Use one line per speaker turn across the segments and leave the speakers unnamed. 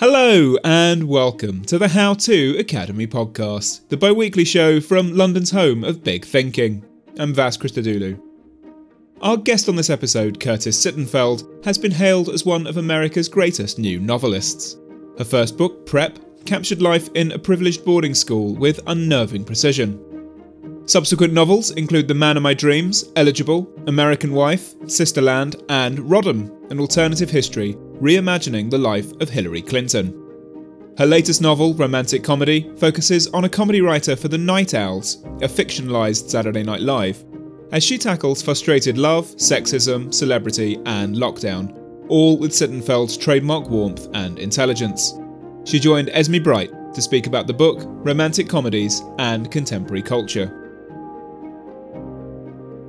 Hello and welcome to the How To Academy podcast, the bi weekly show from London's home of big thinking. I'm Vas Christodoulou. Our guest on this episode, Curtis Sittenfeld, has been hailed as one of America's greatest new novelists. Her first book, Prep, captured life in a privileged boarding school with unnerving precision. Subsequent novels include The Man of My Dreams, Eligible, American Wife, Sisterland, and Rodham, an alternative history reimagining the life of Hillary Clinton. Her latest novel, Romantic Comedy, focuses on a comedy writer for The Night Owls, a fictionalised Saturday Night Live, as she tackles frustrated love, sexism, celebrity, and lockdown, all with Sittenfeld's trademark warmth and intelligence. She joined Esme Bright to speak about the book, romantic comedies, and contemporary culture.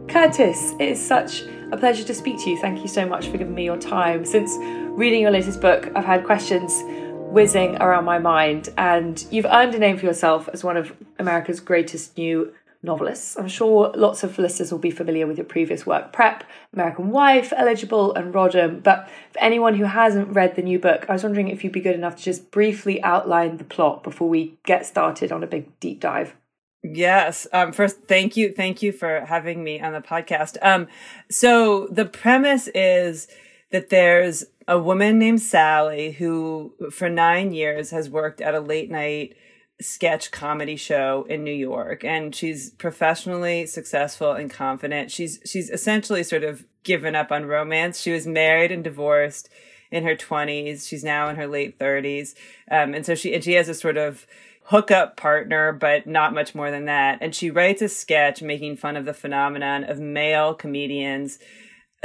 Curtis, it is such a pleasure to speak to you. Thank you so much for giving me your time. Since reading your latest book, I've had questions whizzing around my mind, and you've earned a name for yourself as one of America's greatest new novelists. I'm sure lots of listeners will be familiar with your previous work, Prep, American Wife, Eligible, and Rodham. But for anyone who hasn't read the new book, I was wondering if you'd be good enough to just briefly outline the plot before we get started on a big deep dive.
Yes. Um, first, thank you. Thank you for having me on the podcast. Um, so the premise is that there's a woman named Sally who, for nine years, has worked at a late night sketch comedy show in New York, and she's professionally successful and confident. She's she's essentially sort of given up on romance. She was married and divorced in her twenties. She's now in her late thirties, um, and so she and she has a sort of hookup partner, but not much more than that. And she writes a sketch making fun of the phenomenon of male comedians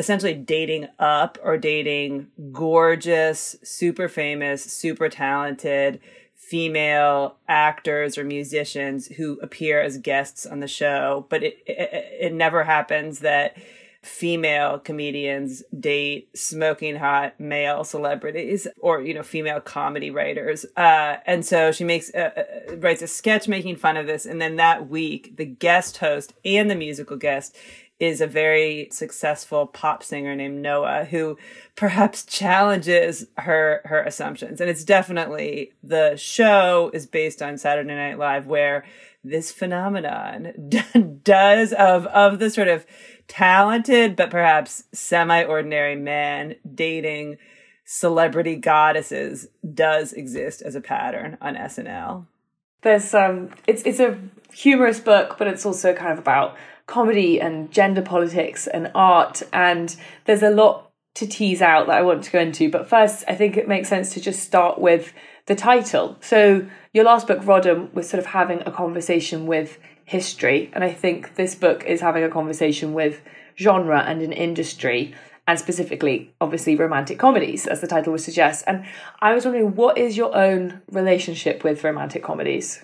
essentially dating up or dating gorgeous, super famous, super talented female actors or musicians who appear as guests on the show. But it, it, it never happens that female comedians date smoking hot male celebrities or you know female comedy writers uh, and so she makes uh, uh, writes a sketch making fun of this and then that week the guest host and the musical guest is a very successful pop singer named Noah who perhaps challenges her her assumptions and it's definitely the show is based on Saturday Night Live where this phenomenon does of of the sort of talented but perhaps semi-ordinary man dating celebrity goddesses does exist as a pattern on SNL.
There's um it's it's a humorous book but it's also kind of about comedy and gender politics and art and there's a lot to tease out that I want to go into but first I think it makes sense to just start with the title. So your last book Rodham was sort of having a conversation with history. And I think this book is having a conversation with genre and an industry, and specifically, obviously, romantic comedies, as the title would suggest. And I was wondering, what is your own relationship with romantic comedies?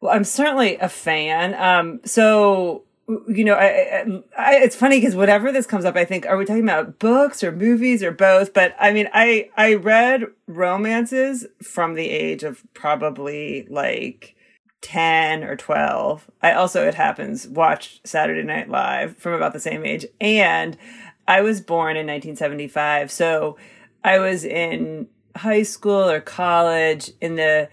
Well, I'm certainly a fan. Um, so you know, I, I, it's funny because whenever this comes up, I think, are we talking about books or movies or both? But I mean, I I read romances from the age of probably like 10 or 12. I also, it happens, watched Saturday Night Live from about the same age. And I was born in 1975. So I was in high school or college in the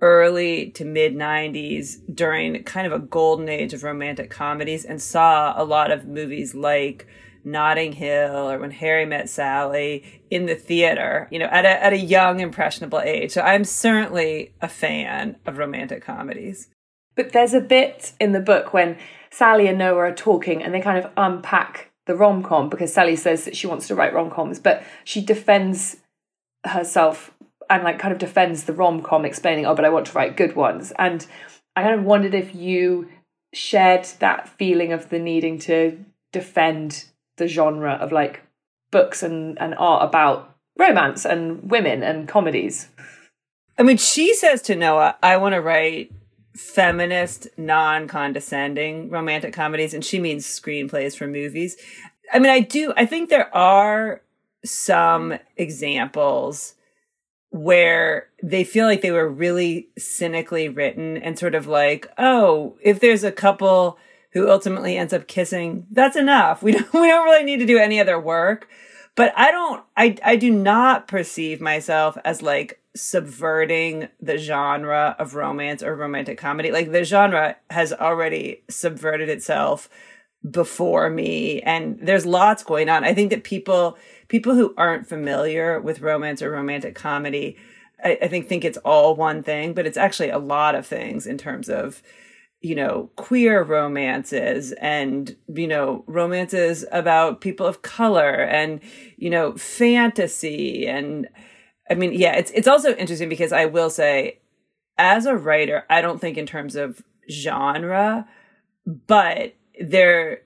early to mid 90s during kind of a golden age of romantic comedies and saw a lot of movies like Notting Hill or When Harry Met Sally in the theater, you know, at a, at a young, impressionable age. So I'm certainly a fan of romantic comedies.
But there's a bit in the book when Sally and Noah are talking and they kind of unpack the rom com because Sally says that she wants to write rom coms, but she defends herself and like kind of defends the rom com, explaining, oh, but I want to write good ones. And I kind of wondered if you shared that feeling of the needing to defend the genre of like books and, and art about romance and women and comedies.
I mean, she says to Noah, I want to write feminist, non condescending romantic comedies, and she means screenplays for movies. I mean, I do, I think there are some examples where they feel like they were really cynically written and sort of like, oh, if there's a couple who ultimately ends up kissing, that's enough. We don't we don't really need to do any other work. but I don't I I do not perceive myself as like subverting the genre of romance or romantic comedy. Like the genre has already subverted itself before me and there's lots going on. I think that people people who aren't familiar with romance or romantic comedy I, I think think it's all one thing, but it's actually a lot of things in terms of you know, queer romances and, you know, romances about people of color and, you know, fantasy. And I mean, yeah, it's, it's also interesting because I will say, as a writer, I don't think in terms of genre, but there,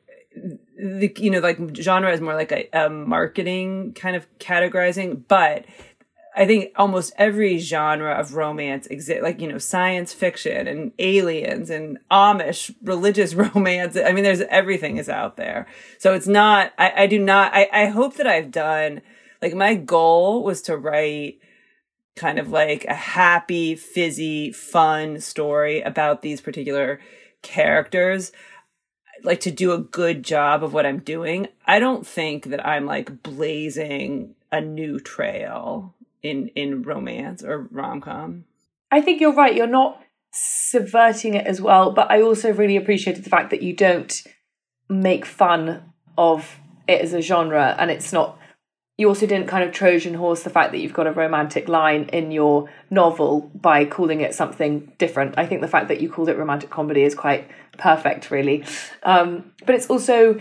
the, you know, like genre is more like a, a marketing kind of categorizing, but I think almost every genre of romance exists, like, you know, science fiction and aliens and Amish religious romance. I mean, there's everything is out there. So it's not, I, I do not, I, I hope that I've done, like, my goal was to write kind of like a happy, fizzy, fun story about these particular characters like to do a good job of what I'm doing. I don't think that I'm like blazing a new trail in in romance or rom com.
I think you're right. You're not subverting it as well, but I also really appreciated the fact that you don't make fun of it as a genre, and it's not. You also didn't kind of Trojan horse the fact that you've got a romantic line in your novel by calling it something different. I think the fact that you called it romantic comedy is quite perfect, really. Um, but it's also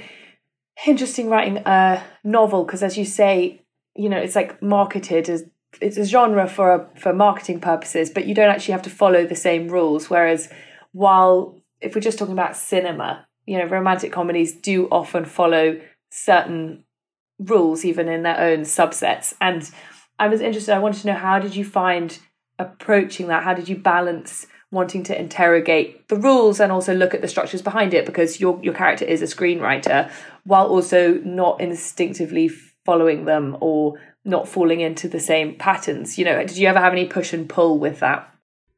interesting writing a novel because, as you say, you know, it's like marketed as it's a genre for for marketing purposes, but you don't actually have to follow the same rules. Whereas, while if we're just talking about cinema, you know, romantic comedies do often follow certain rules, even in their own subsets. And I was interested. I wanted to know how did you find approaching that? How did you balance wanting to interrogate the rules and also look at the structures behind it? Because your your character is a screenwriter, while also not instinctively following them or not falling into the same patterns. You know, did you ever have any push and pull with that?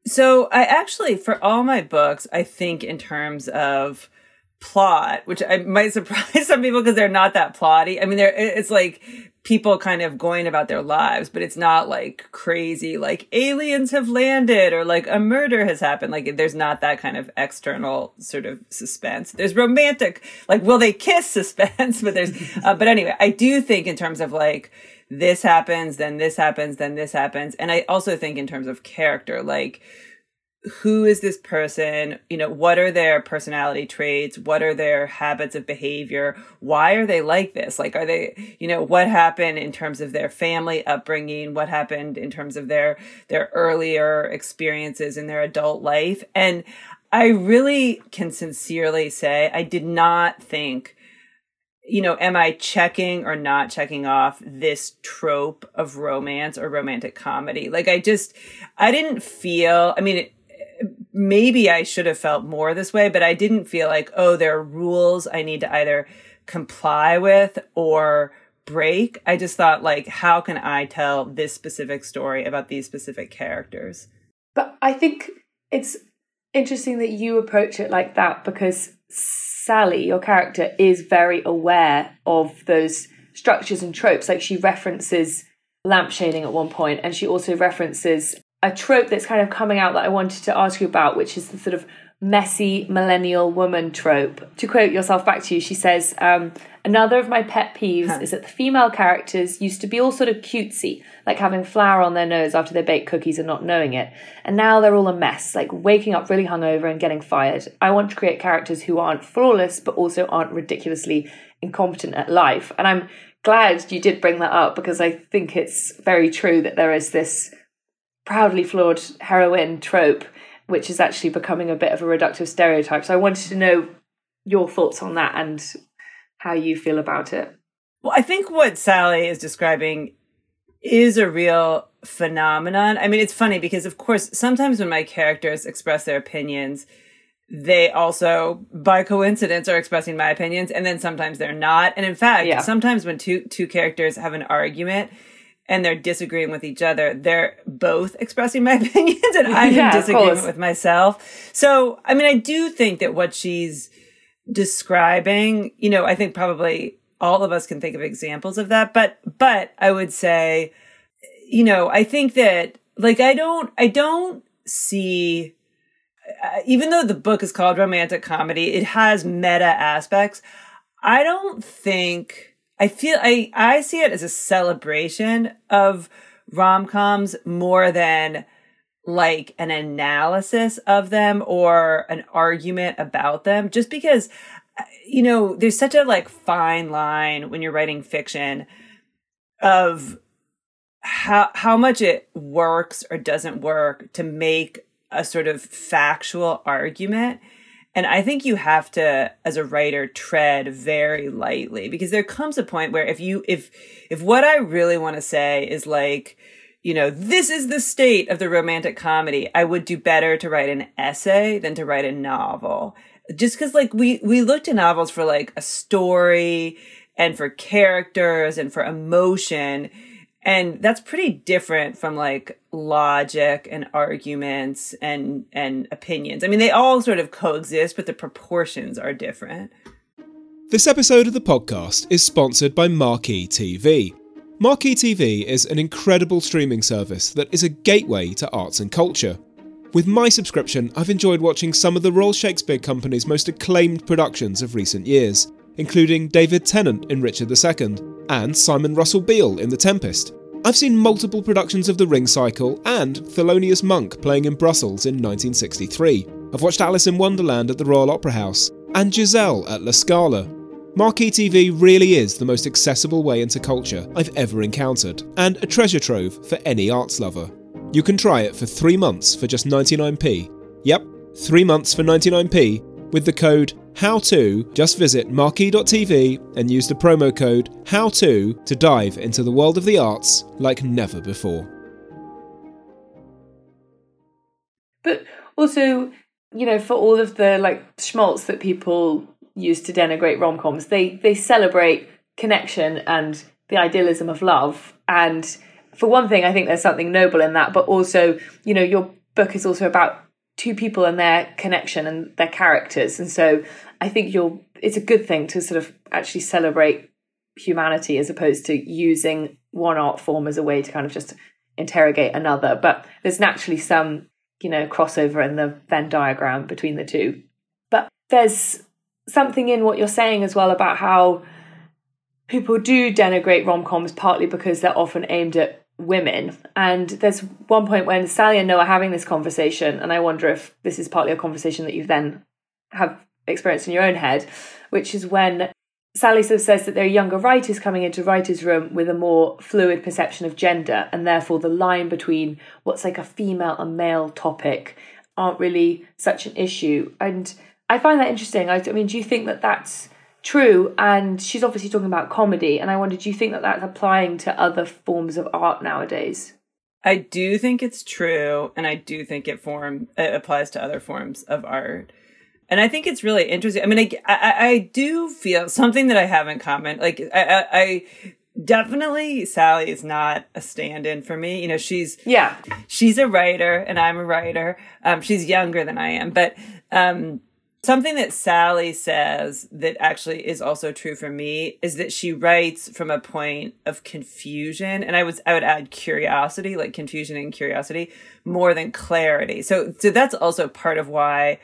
So I actually, for all my books, I think in terms of plot, which I might surprise some people because they're not that plotty. I mean, they're, it's like people kind of going about their lives, but it's not like crazy, like aliens have landed or like a murder has happened. Like there's not that kind of external sort of suspense. There's romantic, like, will they kiss suspense? but there's, uh, but anyway, I do think in terms of like, this happens, then this happens, then this happens. And I also think in terms of character, like, who is this person? You know, what are their personality traits? What are their habits of behavior? Why are they like this? Like, are they, you know, what happened in terms of their family upbringing? What happened in terms of their, their earlier experiences in their adult life? And I really can sincerely say I did not think you know, am I checking or not checking off this trope of romance or romantic comedy? Like, I just, I didn't feel, I mean, it, maybe I should have felt more this way, but I didn't feel like, oh, there are rules I need to either comply with or break. I just thought, like, how can I tell this specific story about these specific characters?
But I think it's interesting that you approach it like that because Sally, your character, is very aware of those structures and tropes. Like she references lampshading at one point, and she also references a trope that's kind of coming out that I wanted to ask you about, which is the sort of messy millennial woman trope. To quote yourself back to you, she says, um, Another of my pet peeves huh. is that the female characters used to be all sort of cutesy, like having flour on their nose after they bake cookies and not knowing it. And now they're all a mess, like waking up really hungover and getting fired. I want to create characters who aren't flawless, but also aren't ridiculously incompetent at life. And I'm glad you did bring that up because I think it's very true that there is this proudly flawed heroine trope, which is actually becoming a bit of a reductive stereotype. So I wanted to know your thoughts on that and how you feel about it.
Well, I think what Sally is describing is a real phenomenon. I mean, it's funny because, of course, sometimes when my characters express their opinions, they also, by coincidence, are expressing my opinions, and then sometimes they're not. And in fact, yeah. sometimes when two two characters have an argument and they're disagreeing with each other, they're both expressing my opinions, and I'm yeah, in disagreement with myself. So, I mean, I do think that what she's describing, you know, I think probably all of us can think of examples of that. But, but I would say, you know, I think that like, I don't, I don't see, uh, even though the book is called romantic comedy, it has meta aspects. I don't think, I feel, I, I see it as a celebration of rom-coms more than like an analysis of them or an argument about them. Just because you know there's such a like fine line when you're writing fiction of how how much it works or doesn't work to make a sort of factual argument and i think you have to as a writer tread very lightly because there comes a point where if you if if what i really want to say is like you know, this is the state of the romantic comedy. I would do better to write an essay than to write a novel. Just cause like we, we looked at novels for like a story and for characters and for emotion. And that's pretty different from like logic and arguments and, and opinions. I mean, they all sort of coexist, but the proportions are different.
This episode of the podcast is sponsored by Marquee TV Marquee TV is an incredible streaming service that is a gateway to arts and culture. With my subscription, I've enjoyed watching some of the Royal Shakespeare Company's most acclaimed productions of recent years, including David Tennant in Richard II and Simon Russell Beale in The Tempest. I've seen multiple productions of The Ring Cycle and Thelonious Monk playing in Brussels in 1963. I've watched Alice in Wonderland at the Royal Opera House and Giselle at La Scala, Marquee TV really is the most accessible way into culture I've ever encountered, and a treasure trove for any arts lover. You can try it for three months for just 99p. Yep, three months for 99p with the code HOW2. Just visit marquee.tv and use the promo code HOW2 to dive into the world of the arts like never before.
But also, you know, for all of the like schmaltz that people use to denigrate rom coms. They they celebrate connection and the idealism of love. And for one thing, I think there's something noble in that. But also, you know, your book is also about two people and their connection and their characters. And so I think you're it's a good thing to sort of actually celebrate humanity as opposed to using one art form as a way to kind of just interrogate another. But there's naturally some, you know, crossover in the Venn diagram between the two. But there's something in what you're saying as well about how people do denigrate rom coms partly because they're often aimed at women. And there's one point when Sally and Noah are having this conversation, and I wonder if this is partly a conversation that you've then have experienced in your own head, which is when Sally sort of says that there are younger writers coming into writers' room with a more fluid perception of gender, and therefore the line between what's like a female and male topic aren't really such an issue. And I find that interesting. I, I mean, do you think that that's true? And she's obviously talking about comedy, and I wonder, do you think that that's applying to other forms of art nowadays?
I do think it's true, and I do think it form it applies to other forms of art. And I think it's really interesting. I mean, I, I, I do feel something that I have in common. Like, I, I, I definitely Sally is not a stand-in for me. You know, she's
yeah,
she's a writer and I'm a writer. Um, she's younger than I am, but um, Something that Sally says that actually is also true for me is that she writes from a point of confusion and I was I would add curiosity, like confusion and curiosity more than clarity. So so that's also part of why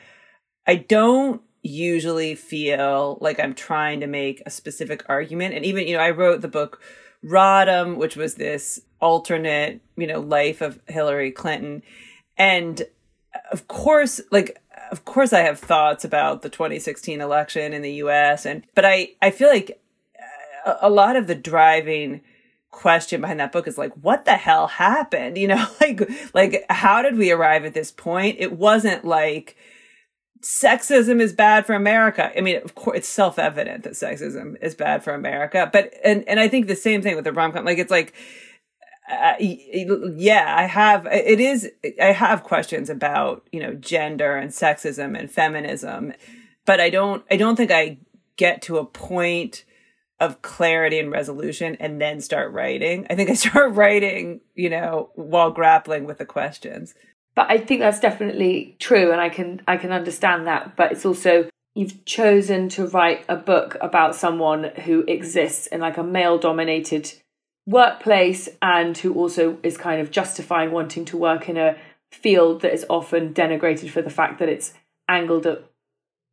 I don't usually feel like I'm trying to make a specific argument and even you know I wrote the book Rodham which was this alternate, you know, life of Hillary Clinton and uh, of course like of course I have thoughts about the 2016 election in the US and but I I feel like uh, a, a lot of the driving question behind that book is like what the hell happened? You know like like how did we arrive at this point? It wasn't like sexism is bad for america. I mean of course it's self-evident that sexism is bad for america but and and i think the same thing with the rom-com. Like it's like uh, yeah, I have. It is. I have questions about you know gender and sexism and feminism, but I don't. I don't think I get to a point of clarity and resolution and then start writing. I think I start writing, you know, while grappling with the questions.
But I think that's definitely true, and I can I can understand that. But it's also you've chosen to write a book about someone who exists in like a male dominated workplace and who also is kind of justifying wanting to work in a field that is often denigrated for the fact that it's angled at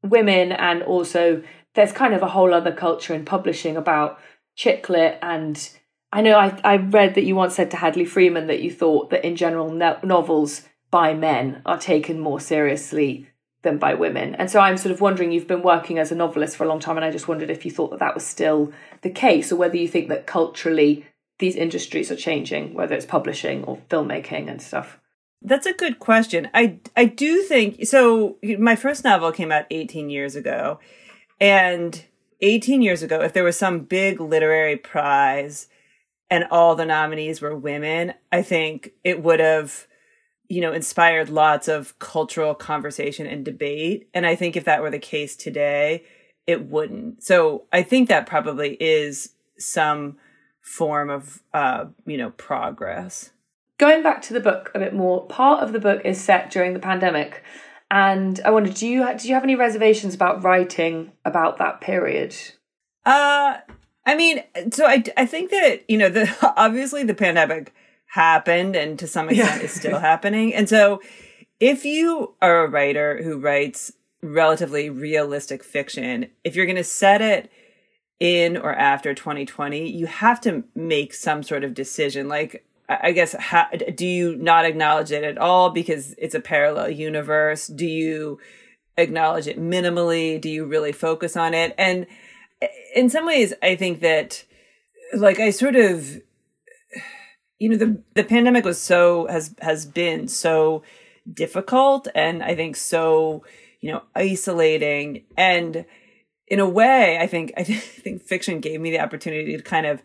women and also there's kind of a whole other culture in publishing about chick lit and I know I, I read that you once said to Hadley Freeman that you thought that in general no- novels by men are taken more seriously than by women. And so I'm sort of wondering you've been working as a novelist for a long time, and I just wondered if you thought that that was still the case, or whether you think that culturally these industries are changing, whether it's publishing or filmmaking and stuff.
That's a good question. I I do think so. My first novel came out 18 years ago, and 18 years ago, if there was some big literary prize and all the nominees were women, I think it would have you know, inspired lots of cultural conversation and debate. And I think if that were the case today, it wouldn't. So I think that probably is some form of, uh, you know, progress.
Going back to the book a bit more, part of the book is set during the pandemic. And I wondered, do you do you have any reservations about writing about that period?
Uh, I mean, so I I think that you know the obviously the pandemic happened and to some extent yeah. is still happening. And so if you are a writer who writes relatively realistic fiction, if you're going to set it in or after 2020, you have to make some sort of decision. Like, I guess, how, do you not acknowledge it at all because it's a parallel universe? Do you acknowledge it minimally? Do you really focus on it? And in some ways, I think that, like, I sort of you know the the pandemic was so has has been so difficult and I think so you know isolating and in a way I think I think fiction gave me the opportunity to kind of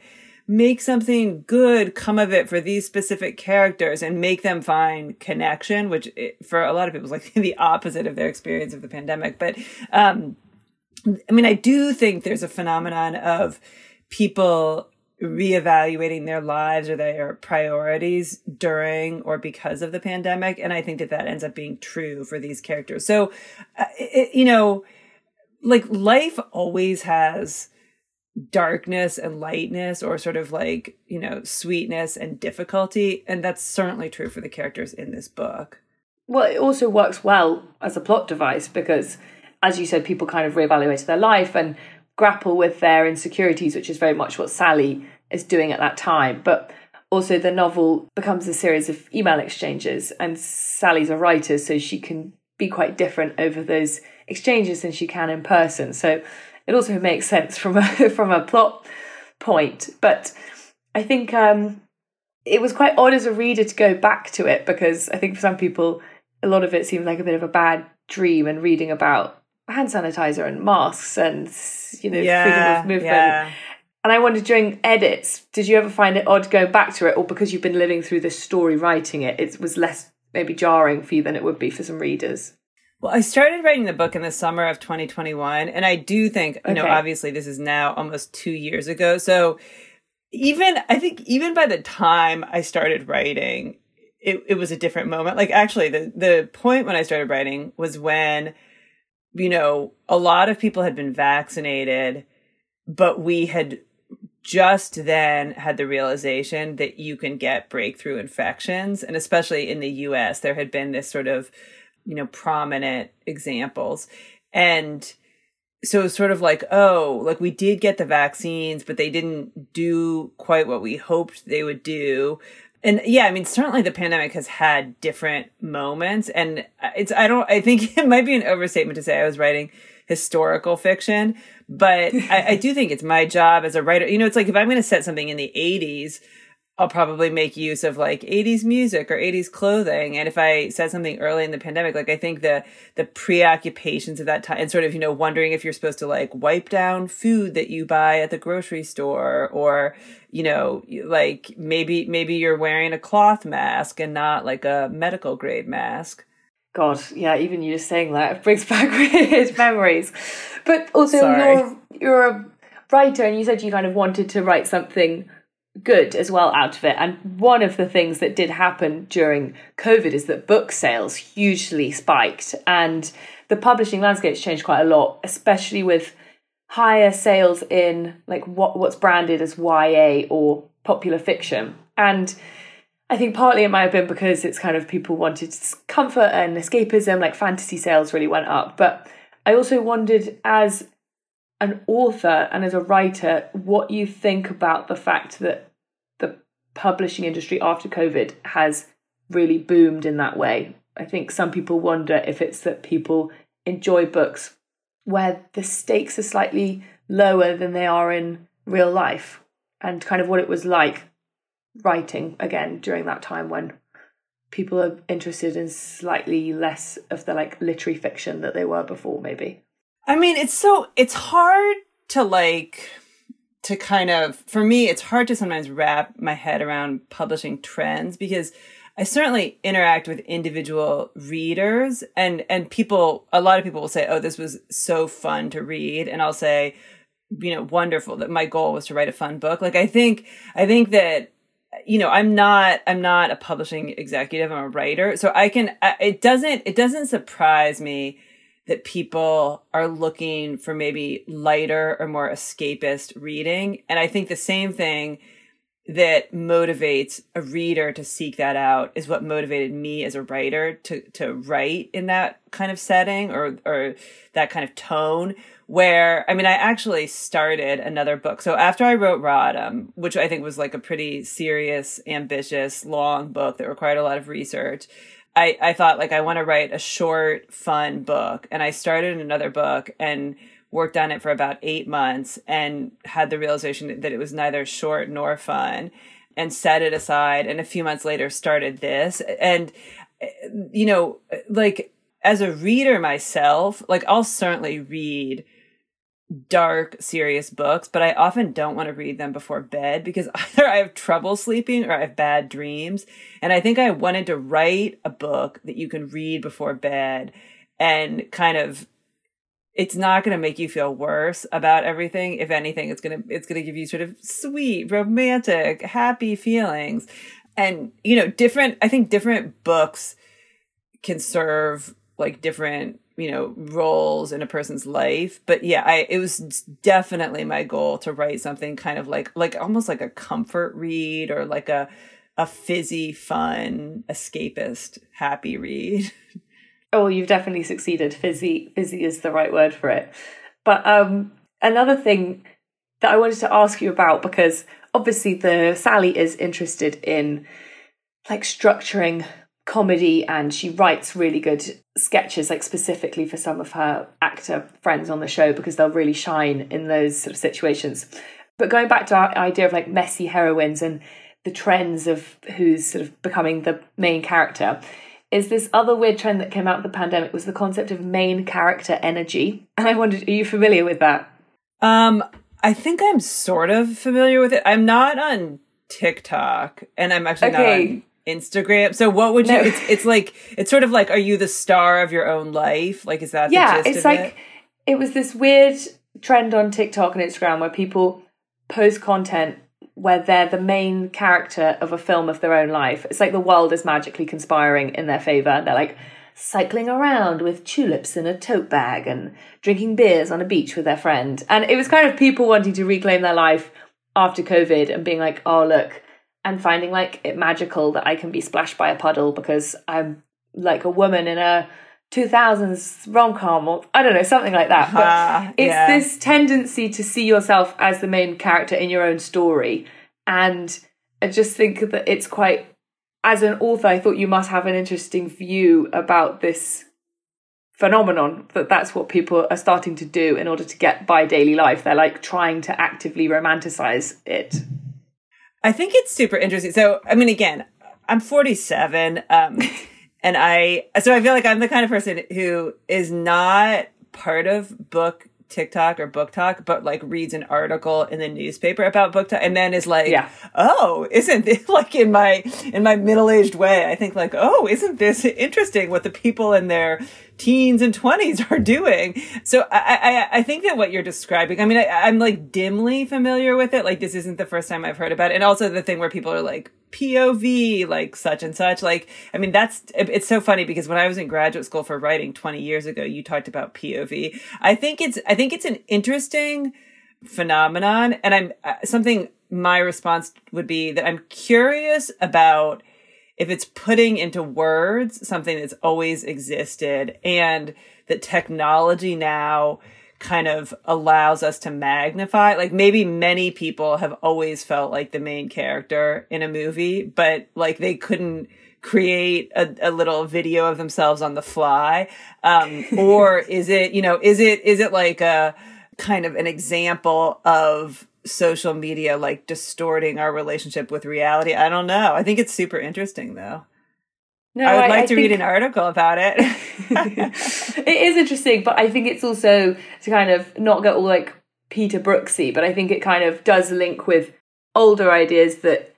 make something good come of it for these specific characters and make them find connection which for a lot of people is like the opposite of their experience of the pandemic. But um I mean I do think there's a phenomenon of people reevaluating their lives or their priorities during or because of the pandemic and i think that that ends up being true for these characters. So uh, it, you know like life always has darkness and lightness or sort of like you know sweetness and difficulty and that's certainly true for the characters in this book
well it also works well as a plot device because as you said people kind of reevaluate their life and grapple with their insecurities, which is very much what Sally is doing at that time. But also, the novel becomes a series of email exchanges, and Sally's a writer, so she can be quite different over those exchanges than she can in person. So it also makes sense from a from a plot point. But I think um, it was quite odd as a reader to go back to it because I think for some people, a lot of it seemed like a bit of a bad dream and reading about hand sanitizer and masks and you know yeah, freedom of movement. Yeah. And I wondered during edits, did you ever find it odd going back to it, or because you've been living through the story writing it, it was less maybe jarring for you than it would be for some readers?
Well, I started writing the book in the summer of 2021, and I do think, you okay. know, obviously this is now almost two years ago. So even, I think, even by the time I started writing, it, it was a different moment. Like, actually, the, the point when I started writing was when you know, a lot of people had been vaccinated, but we had just then had the realization that you can get breakthrough infections. And especially in the US, there had been this sort of, you know, prominent examples. And so it's sort of like, oh, like we did get the vaccines, but they didn't do quite what we hoped they would do and yeah, I mean, certainly the pandemic has had different moments, and it's I don't I think it might be an overstatement to say I was writing historical fiction, but I, I do think it's my job as a writer. You know, it's like if I'm going to set something in the '80s, I'll probably make use of like 80s music or 80s clothing. And if I said something early in the pandemic, like I think the the preoccupations of that time and sort of, you know, wondering if you're supposed to like wipe down food that you buy at the grocery store or, you know, like maybe maybe you're wearing a cloth mask and not like a medical grade mask.
God, yeah, even you just saying that it brings back weird memories. But also
Sorry.
you're you're a writer and you said you kind of wanted to write something good as well out of it. And one of the things that did happen during COVID is that book sales hugely spiked and the publishing landscape's changed quite a lot, especially with higher sales in like what what's branded as YA or popular fiction. And I think partly it might have been because it's kind of people wanted comfort and escapism, like fantasy sales really went up. But I also wondered as an author and as a writer what you think about the fact that the publishing industry after COVID has really boomed in that way. I think some people wonder if it's that people enjoy books where the stakes are slightly lower than they are in real life and kind of what it was like writing again during that time when people are interested in slightly less of the like literary fiction that they were before maybe
i mean it's so it's hard to like to kind of for me it's hard to sometimes wrap my head around publishing trends because I certainly interact with individual readers and and people a lot of people will say oh this was so fun to read. And I'll say you know wonderful that my goal was to write a fun book. Like I think I think that you know i'm not i'm not a publishing executive i'm a writer. So i can it doesn't it doesn't surprise me that people are looking for maybe lighter or more escapist reading and i think the same thing that motivates a reader to seek that out is what motivated me as a writer to to write in that kind of setting or or that kind of tone where I mean I actually started another book. So after I wrote Rodham, which I think was like a pretty serious, ambitious, long book that required a lot of research, I, I thought like I want to write a short, fun book. And I started another book and worked on it for about eight months and had the realization that it was neither short nor fun and set it aside and a few months later started this and you know like as a reader myself like i'll certainly read dark serious books but i often don't want to read them before bed because either i have trouble sleeping or i have bad dreams. And i think i wanted to write a book that you can read before bed and kind of it's not going to make you feel worse about everything. If anything it's going to it's going to give you sort of sweet romantic happy feelings. And you know different i think different books can serve like different you know roles in a person's life but yeah i it was definitely my goal to write something kind of like like almost like a comfort read or like a a fizzy fun escapist happy read
Oh, you've definitely succeeded. Fizzy, fizzy is the right word for it. But um, another thing that I wanted to ask you about because obviously the Sally is interested in like structuring comedy and she writes really good sketches like specifically for some of her actor friends on the show because they'll really shine in those sort of situations but going back to our idea of like messy heroines and the trends of who's sort of becoming the main character is this other weird trend that came out of the pandemic was the concept of main character energy. And I wondered, are you familiar with that?
Um, I think I'm sort of familiar with it. I'm not on TikTok and I'm actually okay. not on Instagram. So what would you no. it's it's like it's sort of like are you the star of your own life? Like is that
Yeah, it's like it? it was this weird trend on TikTok and Instagram where people post content where they're the main character of a film of their own life. It's like the world is magically conspiring in their favor. They're like cycling around with tulips in a tote bag and drinking beers on a beach with their friend. And it was kind of people wanting to reclaim their life after COVID and being like, oh, look, and finding like it magical that I can be splashed by a puddle because I'm like a woman in a 2000s rom com or I don't know, something like that. But uh, it's yeah. this tendency to see yourself as the main character in your own story. And I just think that it's quite, as an author, I thought you must have an interesting view about this phenomenon that that's what people are starting to do in order to get by daily life. They're like trying to actively romanticize it.
I think it's super interesting. So, I mean, again, I'm 47. Um, And I, so I feel like I'm the kind of person who is not part of book TikTok or BookTok, but like reads an article in the newspaper about BookTok and then is like,
Yeah.
oh, isn't this like in my in my middle aged way? I think like, oh, isn't this interesting? What the people in their teens and twenties are doing. So I, I I think that what you're describing. I mean, I, I'm like dimly familiar with it. Like this isn't the first time I've heard about it, and also the thing where people are like POV, like such and such. Like, I mean, that's it's so funny because when I was in graduate school for writing 20 years ago, you talked about POV. I think it's I think it's an interesting phenomenon, and I'm uh, something. My response would be that I'm curious about if it's putting into words something that's always existed and that technology now kind of allows us to magnify like maybe many people have always felt like the main character in a movie but like they couldn't create a, a little video of themselves on the fly. Um or is it you know is it is it like a kind of an example of social media like distorting our relationship with reality? I don't know. I think it's super interesting though
No,
i would like to read an article about it
it is interesting, but I think it's also to kind of not get all like Peter Brooksy, but I think it kind of does link with older ideas that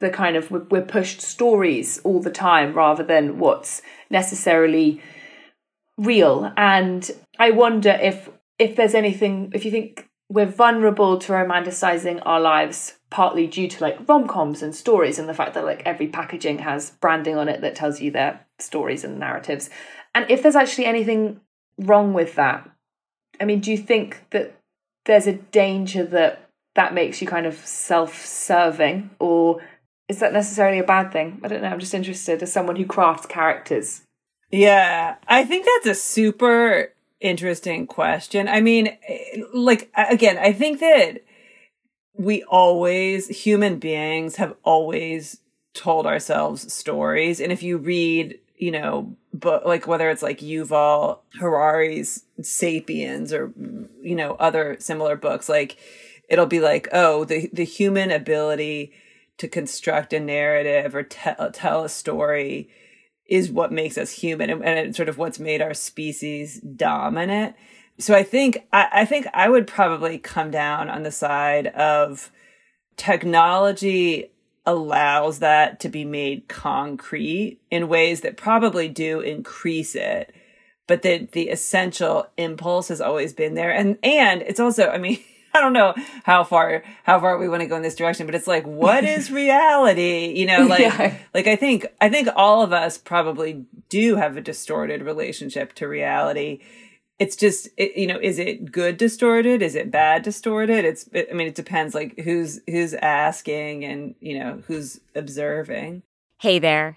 the kind of we're- we're pushed stories all the time rather than what's necessarily real. And I wonder if if there's anything if you think we're vulnerable to romanticizing our lives partly due to like rom-coms and stories and the fact that like every packaging has branding on it that tells you their stories and narratives. And if there's actually anything wrong with that i mean do you think that there's a danger that that makes you kind of self-serving or is that necessarily a bad thing? I don't know i'm just interested as someone who crafts characters.
Yeah, I think that's a super interesting question. I mean, like, again, I think that we always, human beings have always told ourselves stories. And if you read, you know, but like whether it's like Yuval Harari's Sapiens or, you know, other similar books, like it'll be like, oh, the, the human ability to construct a narrative or tell uh, tell a story is what makes us human and, and sort of what's made our species dominant. So I think I, I think I would probably come down on the side of technology allows that to be made concrete in ways that probably do increase it but the the essential impulse has always been there and and it's also i mean i don't know how far how far we want to go in this direction but it's like what is reality? You know like
Yeah.
like i think i think all of us probably do have a distorted relationship to reality. It's just it, you know is it good distorted? Is it bad distorted? It's it, i mean it depends like who's who's asking and you know who's observing.
Hey there,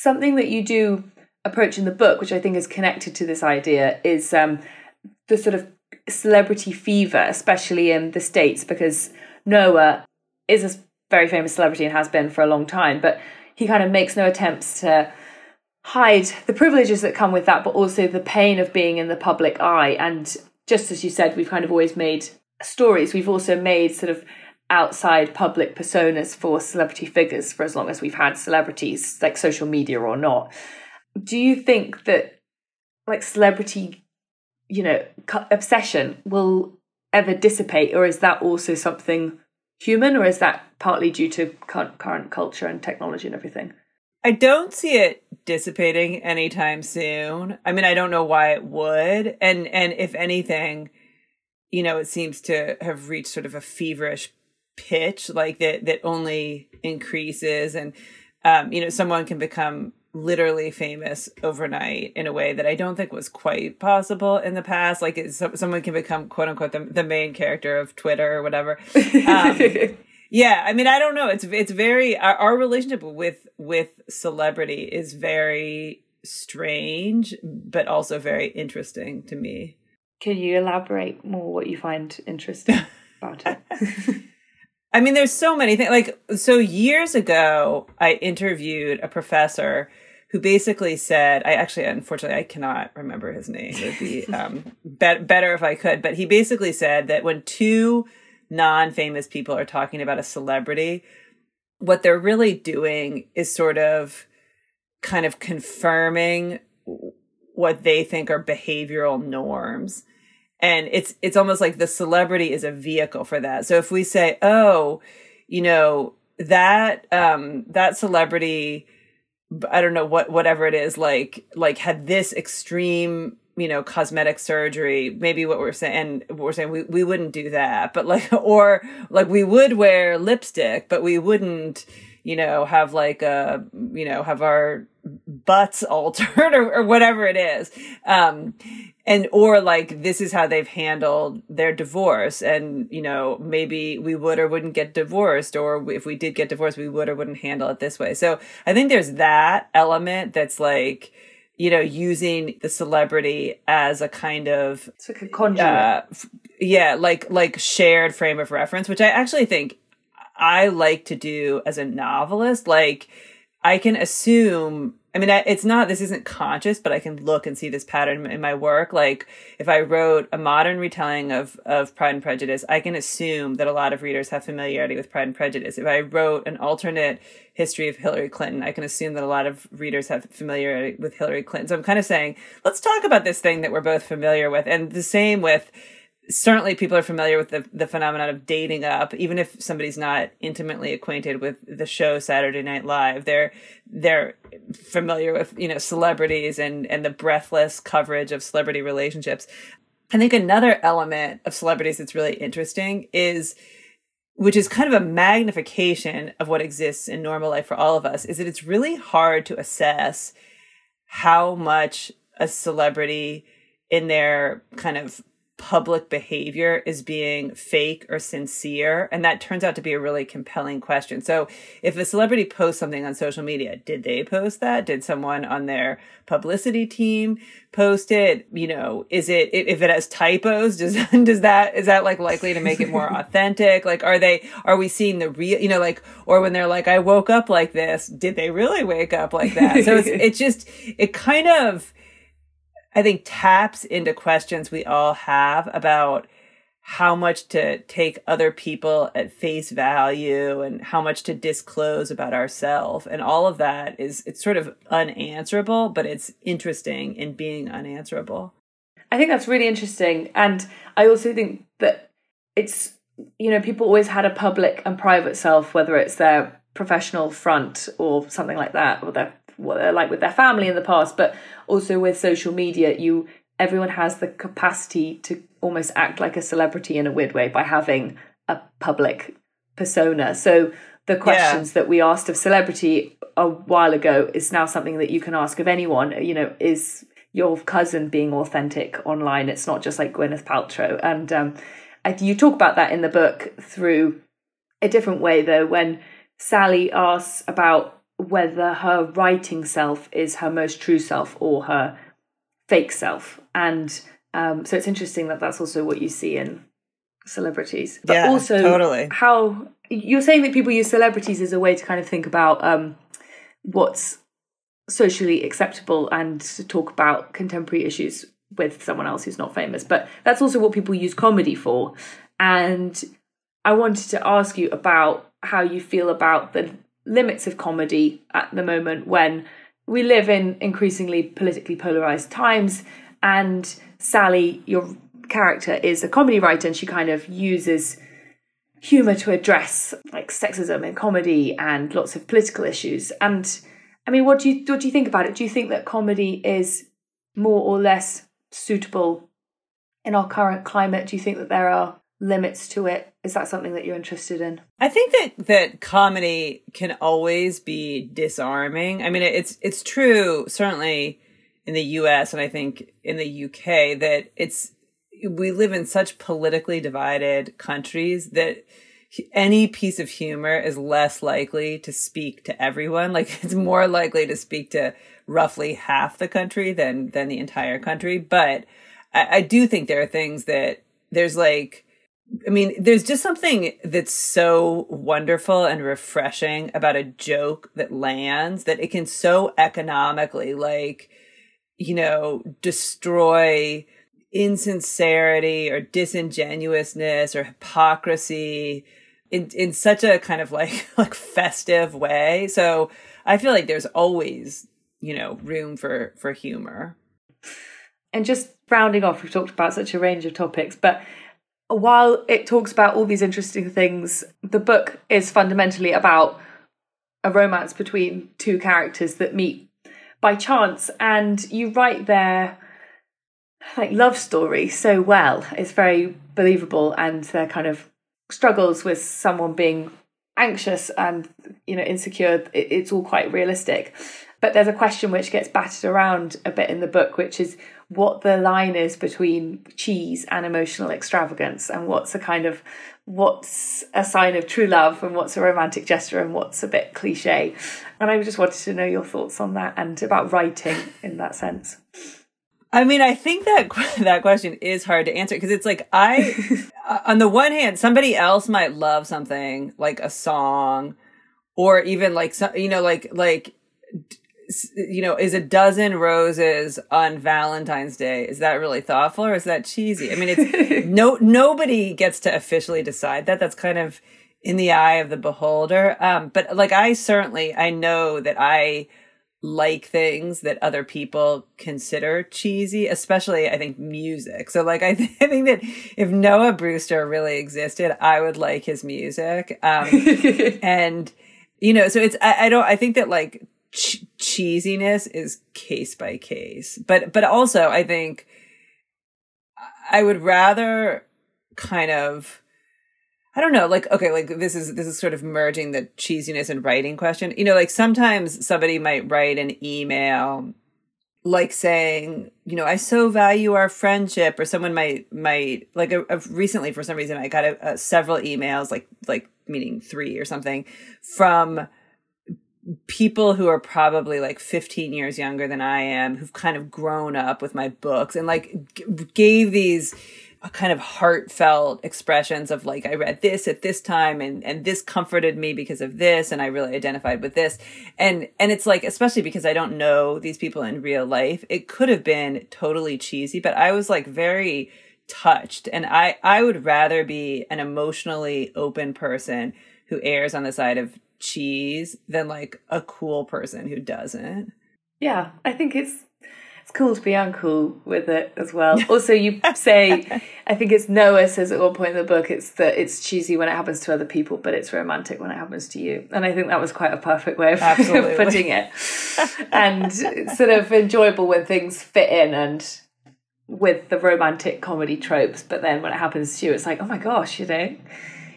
Something that you do approach in the book, which I think is connected to this idea, is um, the sort of celebrity fever, especially in the States, because Noah is a very famous celebrity and has been for a long time, but he kind of makes no attempts to hide the privileges that come with that, but also the pain of being in the public eye. And just as you said, we've kind of always made stories, we've also made sort of outside public personas for celebrity figures for as long as we've had celebrities, like social media or not. Do you think that, like, celebrity, you know, obsession will ever dissipate, or is that also something human, or is that partly due to current culture and technology and everything?
I don't see it dissipating anytime soon. I mean, I don't know why it would. And and if anything, you know, it seems to have reached sort of a feverish pitch like that that only increases and um you know, someone can become literally famous overnight in a way that I don't think was quite possible in the past. Like it's, someone can become quote unquote the, the main character of Twitter or whatever. Um, yeah, I mean, I don't know. It's it's very our, our relationship with with celebrity is very strange, but also very interesting to me.
Can you elaborate more what you find interesting about it?
I mean, there's so many things. Like, so years ago, I interviewed a professor who basically said, I actually, unfortunately, I cannot remember his name. It would be um, be- better if I could. But he basically said that when two non famous people are talking about a celebrity, what they're really doing is sort of kind of confirming what they think are behavioral norms and it's it's almost like the celebrity is a vehicle for that. So if we say oh you know that um that celebrity i don't know what whatever it is like like had this extreme you know cosmetic surgery maybe what we're saying and we're saying we, we wouldn't do that. But like or like we would wear lipstick but we wouldn't you know have like a you know have our butts altered or, or whatever it is. Um and or like this is how they've handled their divorce. And you know maybe we would or wouldn't get divorced or if we did get divorced we would or wouldn't handle it this way. So i think there's that element that's like you know using the celebrity as a kind of
it's like a conduit.
uh, yeah like like shared frame of reference which i actually think i like to do as a novelist. Like i can assume I mean, it's not, this isn't conscious, but I can look and see this pattern in my work. Like, if I wrote a modern retelling of, of Pride and Prejudice, I can assume that a lot of readers have familiarity with Pride and Prejudice. If I wrote an alternate history of Hillary Clinton, I can assume that a lot of readers have familiarity with Hillary Clinton. So I'm kind of saying, let's talk about this thing that we're both familiar with. And the same with, certainly people are familiar with the, the phenomenon of dating up. Even if somebody's not intimately acquainted with the show saturday night live they're they're familiar with you know celebrities and and the breathless coverage of celebrity relationships. I think another element of celebrities that's really interesting is which is kind of a magnification of what exists in normal life for all of us is that it's really hard to assess how much a celebrity in their kind of public behavior is being fake or sincere? And that turns out to be a really compelling question. So if a celebrity posts something on social media, did they post that? Did someone on their publicity team post it? You know, is it, if it has typos, does, does that, is that like likely to make it more authentic? Like, are they, are we seeing the real, you know, like, or when they're like, I woke up like this, did they really wake up like that? So it's, it's just, it kind of, I think taps into questions we all have about how much to take other people at face value and how much to disclose about ourselves. And all of that is it's sort of unanswerable but it's interesting in being unanswerable.
I think that's really interesting. And i also think that it's you know people always had a public and private self whether it's their professional front or something like that or their what they're like with their family in the past, but also with social media, you everyone has the capacity to almost act like a celebrity in a weird way by having a public persona. So the questions yeah. that we asked of celebrity a while ago is now something that you can ask of anyone. You know, is your cousin being authentic online? It's not just like Gwyneth Paltrow. And um, you talk about that in the book through a different way, though, when Sally asks about whether her writing self is her most true self or her fake self. And um, so it's interesting that that's also what you see in celebrities. But
yeah,
also
totally.
how you're saying that people use celebrities as a way to kind of think about um, what's socially acceptable and to talk about contemporary issues with someone else who's not famous. But that's also what people use comedy for. And I wanted to ask you about how you feel about the limits of comedy at the moment when we live in increasingly politically polarized times. And Sally your character is a comedy writer and she kind of uses humor to address like sexism in comedy and lots of political issues. And I mean what do you what do you think about it? Do you think that comedy is more or less suitable in our current climate? Do you think that there are limits to it? Is that something that you're interested in?
I think that that comedy can always be disarming. I mean it's it's true certainly in the us and i think in the uk that it's we live in such politically divided countries that any piece of humor is less likely to speak to everyone. Like it's more likely to speak to roughly half the country than than the entire country. But I, I do think there are things that there's like I mean, there's just something that's so wonderful and refreshing about a joke that lands that it can so economically, like, you know, destroy insincerity or disingenuousness or hypocrisy in in such a kind of like like festive way. So I feel like there's always, you know, room for for humor.
And just rounding off, we've talked about such a range of topics, but while it talks about all these interesting things, the book is fundamentally about a romance between two characters that meet by chance. And you write their like love story so well. It's very believable and their kind of struggles with someone being anxious and you know insecure it, it's all quite realistic but there's a question which gets battered around a bit in the book which is what the line is between cheese and emotional extravagance and what's a kind of what's a sign of true love and what's a romantic gesture and what's a bit cliche. And i just wanted to know your thoughts on that and about writing in that sense.
I mean, I think that that question is hard to answer because it's like I, on the one hand, somebody else might love something like a song, or even like some, you know, like like you know, is a dozen roses on Valentine's Day, is that really thoughtful or is that cheesy? I mean, it's no, nobody gets to officially decide that. That's kind of in the eye of the beholder. Um, but like, I certainly, I know that I like things that other people consider cheesy, especially I think music. So like, I, th- I think that if Noah Brewster really existed, I would like his music. Um, and, you know, so it's, I, I don't, I think that like, ch- cheesiness is case by case. But but also I think I would rather kind of I don't know, like okay, like this is this is sort of merging the cheesiness and writing question. You know, like sometimes somebody might write an email like saying, you know, I so value our friendship, or someone might might like a, a recently for some reason I got a, a, several emails, like like meaning three or something, from people who are probably like 15 years younger than I am, who've kind of grown up with my books and like g- gave these uh, kind of heartfelt expressions of like I read this at this time and and this comforted me because of this and I really identified with this. And and it's like especially because I don't know these people in real life it could have been totally cheesy but I was like very touched. And I I would rather be an emotionally open person who errs on the side of cheese than like a cool person who doesn't.
Yeah, I think it's it's cool to be uncool with it as well. Also, you say, I think it's Noah says at one point in the book, it's that it's cheesy when it happens to other people, but it's romantic when it happens to you. And I think that was quite a perfect way of putting it. and it's sort of enjoyable when things fit in and with the romantic comedy tropes, but then when it happens to you, it's like, oh my gosh, you know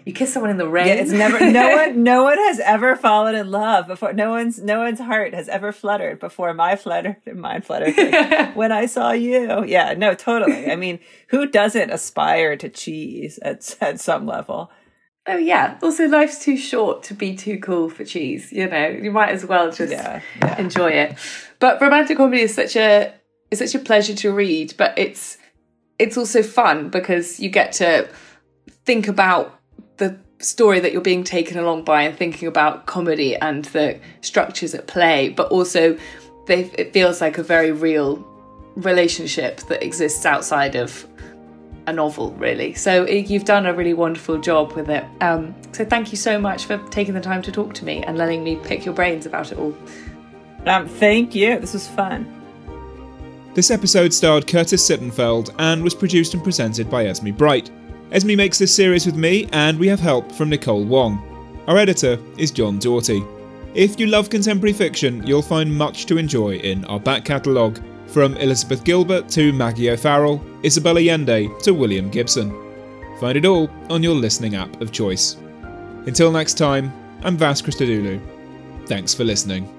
you kiss someone in the rain.
Yeah, it's never no one no one has ever fallen in love before. No one's no one's heart has ever fluttered before my fluttered and mine fluttered like, when I saw you. Yeah, no, totally. I mean, who doesn't aspire to cheese at at some level?
Oh yeah. Also, life's too short to be too cool for cheese. You know, you might as well just yeah, yeah. enjoy it. But romantic comedy is such a is such a pleasure to read, but it's it's also fun because you get to think about story that you're being taken along by and thinking about comedy and the structures at play, but also they, it feels like a very real relationship that exists outside of a novel, really. So you've done a really wonderful job with it. Um, so thank you so much for taking the time to talk to me and letting me pick your brains about it all.
Um, thank you. This was fun.
This episode starred Curtis Sittenfeld and was produced and presented by Esme Bright. Esme makes this series with me, and we have help from Nicole Wong. Our editor is John Doughty. If you love contemporary fiction, you'll find much to enjoy in our back catalogue, from Elizabeth Gilbert to Maggie O'Farrell, Isabella Allende to William Gibson. Find it all on your listening app of choice. Until next time, I'm Vas Christodoulou. Thanks for listening.